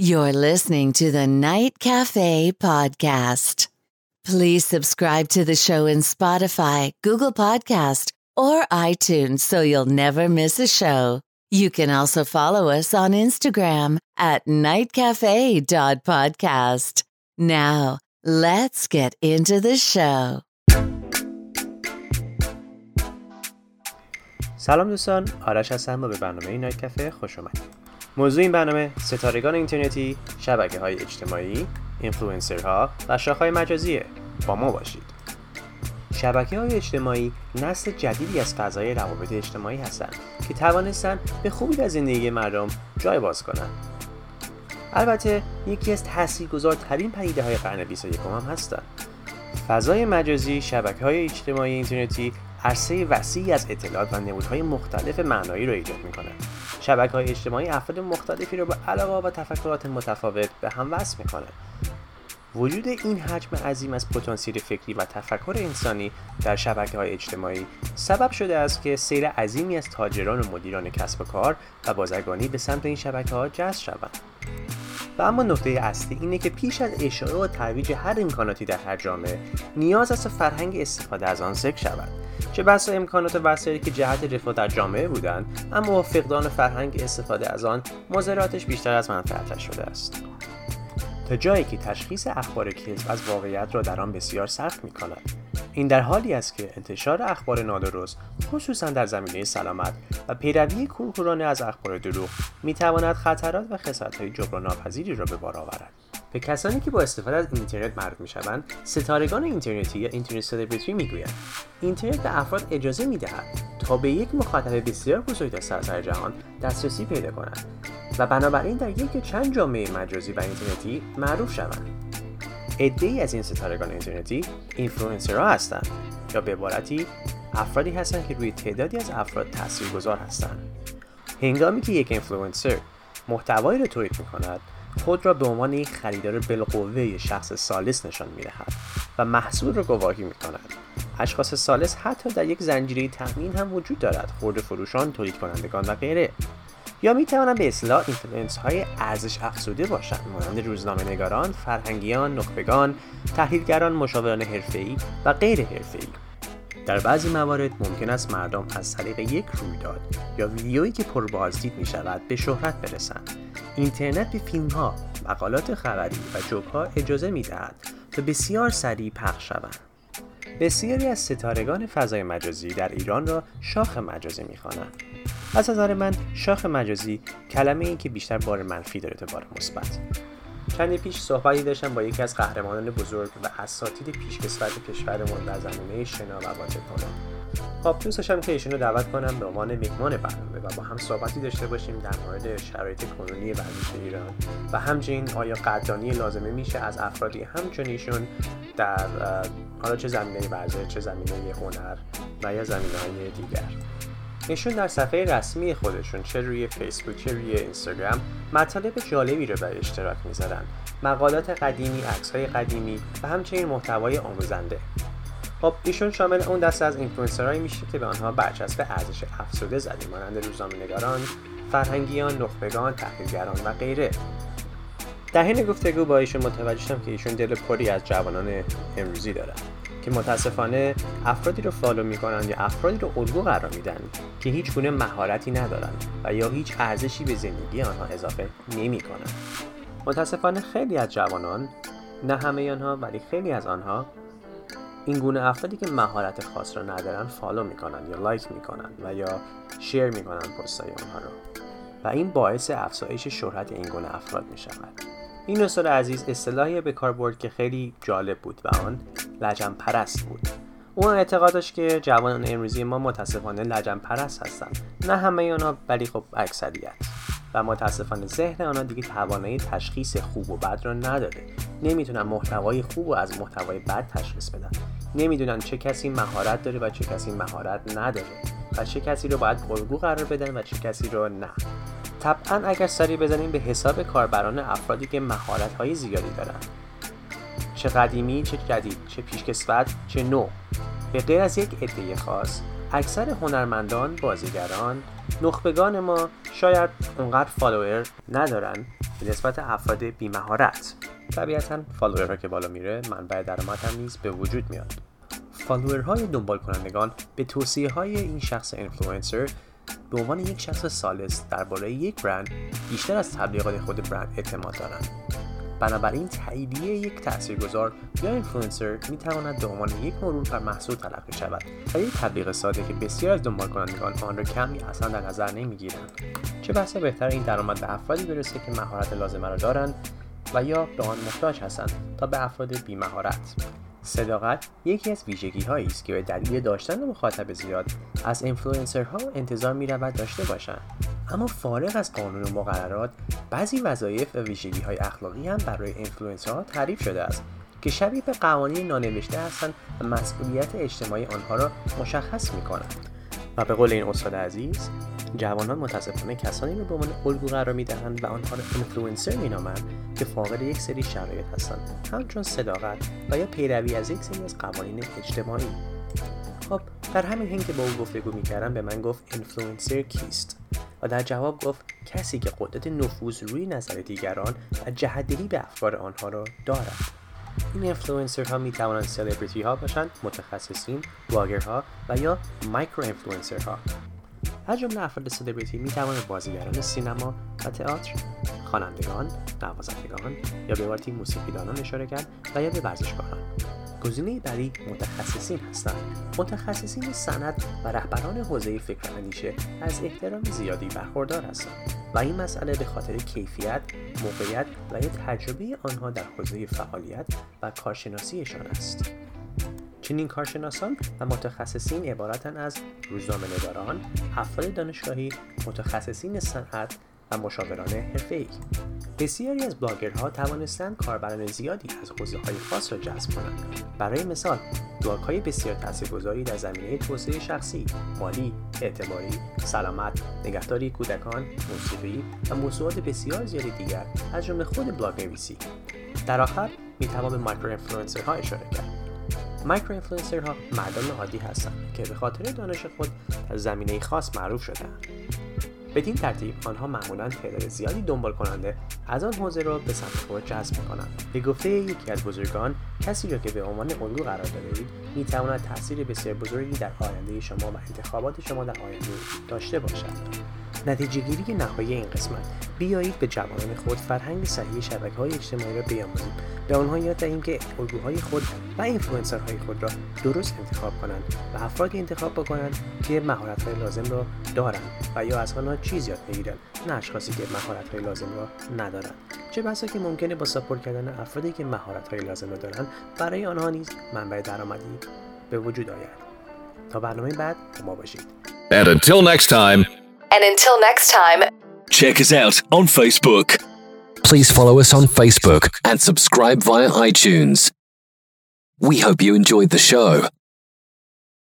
You're listening to the Night Cafe podcast. Please subscribe to the show in Spotify, Google Podcast, or iTunes so you'll never miss a show. You can also follow us on Instagram at nightcafe.podcast. Now, let's get into the show. سلام دوستان آرش هستم و به برنامه نایت کافه خوش اومدید موضوع این برنامه ستارگان اینترنتی شبکه های اجتماعی اینفلوئنسرها و شاخهای مجازیه. با ما باشید. شبکه های اجتماعی نسل جدیدی از فضای روابط اجتماعی هستند که توانستند به خوبی در زندگی مردم جای باز کنند. البته یکی از تاثیرگذارترین پدیده های قرن 21 هم هستند. فضای مجازی شبکه های اجتماعی اینترنتی عرصه وسیعی از اطلاعات و نمودهای مختلف معنایی را ایجاد می کنند شبکه های اجتماعی افراد مختلفی را با علاقه و تفکرات متفاوت به هم وصل می کنند وجود این حجم عظیم از پتانسیل فکری و تفکر انسانی در شبکه های اجتماعی سبب شده است که سیر عظیمی از تاجران و مدیران کسب و کار و بازرگانی به سمت این شبکه ها جذب شوند. اما نکته اصلی اینه که پیش از اشاره و ترویج هر امکاناتی در هر جامعه نیاز است فرهنگ استفاده از آن ذکر شود چه بسا امکانات وسایلی که جهت رفاه در جامعه بودند اما با فقدان فرهنگ استفاده از آن مضراتش بیشتر از منفعتش شده است تا جایی که تشخیص اخبار کذب از واقعیت را در آن بسیار سخت می کند. این در حالی است که انتشار اخبار نادرست خصوصا در زمینه سلامت و پیروی کورکورانه از اخبار دروغ می تواند خطرات و خسارتهای جبران ناپذیری را به بار آورد. به کسانی که با استفاده از اینترنت معروف می‌شوند ستارگان اینترنتی یا اینترنت سلبریتی می‌گویند. اینترنت به افراد اجازه می‌دهد تا به یک مخاطب بسیار بزرگ در سراسر جهان دسترسی پیدا کنند و بنابراین در یک چند جامعه مجازی و اینترنتی معروف شوند. ای از این ستارگان اینترنتی اینفلوئنسرها هستند یا به عبارتی افرادی هستند که روی تعدادی از افراد تاثیرگذار هستند. هنگامی که یک اینفلوئنسر محتوایی را تولید می‌کند خود را به عنوان یک خریدار بالقوه شخص ثالث نشان می‌دهد و محصول را گواهی می‌کند. اشخاص ثالث حتی در یک زنجیره تامین هم وجود دارد خرده فروشان تولید کنندگان و غیره. یا می توانند به اصطلاح اینفلوئنسر های ارزش افزوده باشند مانند روزنامه نگاران، فرهنگیان، نخبگان، تحلیلگران، مشاوران حرفه‌ای و غیر حرفه‌ای. در بعضی موارد ممکن است مردم از طریق یک رویداد یا ویدیویی که پر بازدید می شود به شهرت برسند. اینترنت به فیلم ها، مقالات خبری و جوک ها اجازه می دهد تا بسیار سریع پخش شوند. بسیاری از ستارگان فضای مجازی در ایران را شاخ مجازی می‌خوانند. از نظر من شاخ مجازی کلمه این که بیشتر بار منفی داره تا بار مثبت. چندی پیش صحبتی داشتم با یکی از قهرمانان بزرگ و اساتید پیشکسوت کشورمون در زمینه شنا و واژه‌کنان خب دوست داشتم که ایشون رو دعوت کنم به عنوان مهمان برنامه و با هم صحبتی داشته باشیم در مورد شرایط کنونی ورزش ایران. و همچنین آیا قدردانی لازمه میشه از افرادی همچون ایشون در حالا چه زمینه ورزش چه زمینه هنر و یا زمینه های دیگر. ایشون در صفحه رسمی خودشون چه روی فیسبوک چه روی اینستاگرام مطالب جالبی رو به اشتراک می‌ذارن. مقالات قدیمی های قدیمی و همچنین محتوای آموزنده. خب ایشون شامل اون دسته از اینفلوئنسرهایی میشه که به آنها برچسب ارزش افزوده زدیم مانند روزنامه‌نگاران فرهنگیان نخبگان تحلیلگران و غیره. در حین گفتگو با ایشون متوجه شدم که ایشون دل پری از جوانان امروزی دارن که متاسفانه افرادی رو follow می‌کنن یا افرادی رو الگو قرار میدن که هیچ گونه مهارتی ندارن و یا هیچ ارزشی به زندگی آنها اضافه نمی‌کنن. متاسفانه خیلی از جوانان نه همه آنها ولی خیلی از آنها این گونه افرادی که مهارت خاص را ندارن follow می‌کنن یا لایک می‌کنن و یا شیر می‌کنن پستای آنها رو. و این باعث افزایش شهرت این گونه افراد می‌شود. این استاد عزیز اصطلاحی به کار برد که خیلی جالب بود و آن لجن پرست بود. او اعتقاد داشت که جوانان امروزی ما متاسفانه لجن پرست هستند. نه همه آنها ولی خب اکثریت. و متاسفانه ذهن آنها دیگه توانایی تشخیص خوب و بد را نداره نمی‌تونن محتوای خوب و از محتوای بد تشخیص بدن. نمی‌دونن چه کسی مهارت داره و چه کسی مهارت نداره و چه کسی رو باید الگو قرار بدن و چه کسی رو نه. طبعا اگر سری بزنیم به حساب کاربران افرادی که مهارت های زیادی دارن. چه قدیمی چه جدید چه پیشکسوت چه نو. به غیر از یک عده خاص اکثر هنرمندان بازیگران نخبگان ما شاید اونقدر فالوور ندارن به نسبت افراد بیمهارت. طبیعتا فالوورها که بالا میره منبع درآمد هم نیز به وجود میاد. فالوورهای دنبال کنندگان به توصیه های این شخص اینفلوئنسر به عنوان یک شخص ثالث درباره یک برند بیشتر از تبلیغات خود برند اعتماد دارند. بنابراین تاییدیه یک تاثیرگذار یا اینفلوئنسر می تواند به عنوان یک مرور بر محصول تلقی شود نه یک تبلیغ ساده که بسیار از دنبال کنندگان آن را کم یا اصلا در نظر نمی‌گیرند. چه بسا بهتر این درآمد به افرادی برسه که مهارت لازمه را دارند و یا به آن محتاج هستند تا به افراد بیمهارت. صداقت یکی از ویژگی هایی است که به دلیل داشتن مخاطب زیاد از ها انتظار می رود داشته باشند. اما فارغ از قانون و مقررات بعضی وظایف و ویژگی های اخلاقی هم برای ها تعریف شده است که شبیه به قوانین نانوشته هستند و مسئولیت اجتماعی آنها را مشخص می کنند به قول این استاد عزیز جوانان متاسفانه کسانی رو به عنوان الگو قرار می‌دهند و آنها را اینفلوئنسر مینامند که فاقد یک سری شرایط هستند. همچون صداقت و یا پیروی از یک سری از قوانین اجتماعی. خب در همین حین که با او گفتگو می‌کردم به من گفت اینفلوئنسر کیست؟ و در جواب گفت کسی که قدرت نفوذ روی نظر دیگران و جهت‌دهی به افکار آنها را دارد. این اینفلوئنسر ها می توانند سلبریتی ها باشند متخصصین بلاگرها و یا micro influencer ها از جمله افراد سلبریتی می توانند بازیگران سینما و تئاتر خوانندگان نوازندگان یا به عبارتی موسیقیدانان اشاره کرد و یا به ورزشکاران. گزینه بعدی متخصصین هستند. متخصصین صنعت و رهبران حوزه فکر اندیشه از احترام زیادی برخوردار هستند و این مسئله به خاطر کیفیت موقعیت و یا تجربه آنها در حوزه فعالیت و کارشناسیشان است. چنین کارشناسان و متخصصین عبارتند از روزنامه نگاران، افراد دانشگاهی، متخصصین صنعت و مشاوران حرفه‌ای. بسیاری از بلاگرها توانستند کاربران زیادی از حوزه های خاص را جذب کنند. برای مثال، بلاگ های بسیار تاثیرگذاری در زمینه توسعه شخصی، مالی، اعتباری، سلامت، نگهداری کودکان، موسیقی و موضوعات بسیار زیادی دیگر از جمله خود بلاگ نویسی. در آخر می‌توان به مایکرو ها اشاره کرد. مایکرو ها مردان عادی هستند که به خاطر دانش خود در زمینه خاص معروف شدهاند بدین ترتیب آنها معمولا تعداد زیادی دنبال کننده از آن حوزه را به سمت خود جذب می‌کنند. به گفته یکی از بزرگان کسی را که به عنوان الگو قرار دارید می‌تواند تاثیر بسیار بزرگی در آینده شما و انتخابات شما در آینده داشته باشد. نتیجه گیری نهایی این قسمت. بیایید به جوانان خود فرهنگ صحیح شبکه های اجتماعی را بیاموزیم. به آنها یاد دهیم که الگوهای خود و اینفلوئنسرهای خود را درست انتخاب کنند و افرادی انتخاب بکنند که مهارت های لازم را دارند و یا از آنها چیز یاد بگیرند نه اشخاصی که مهارت های لازم را ندارند. چه بسا که ممکنه با support کردن افرادی که مهارت های لازم را دارند برای آنها نیز منبع درآمدی به وجود آید. تا برنامه بعد ما باشید. And until next time And until next time, check us out on Facebook. Please follow us on Facebook and subscribe via iTunes. We hope you enjoyed the show.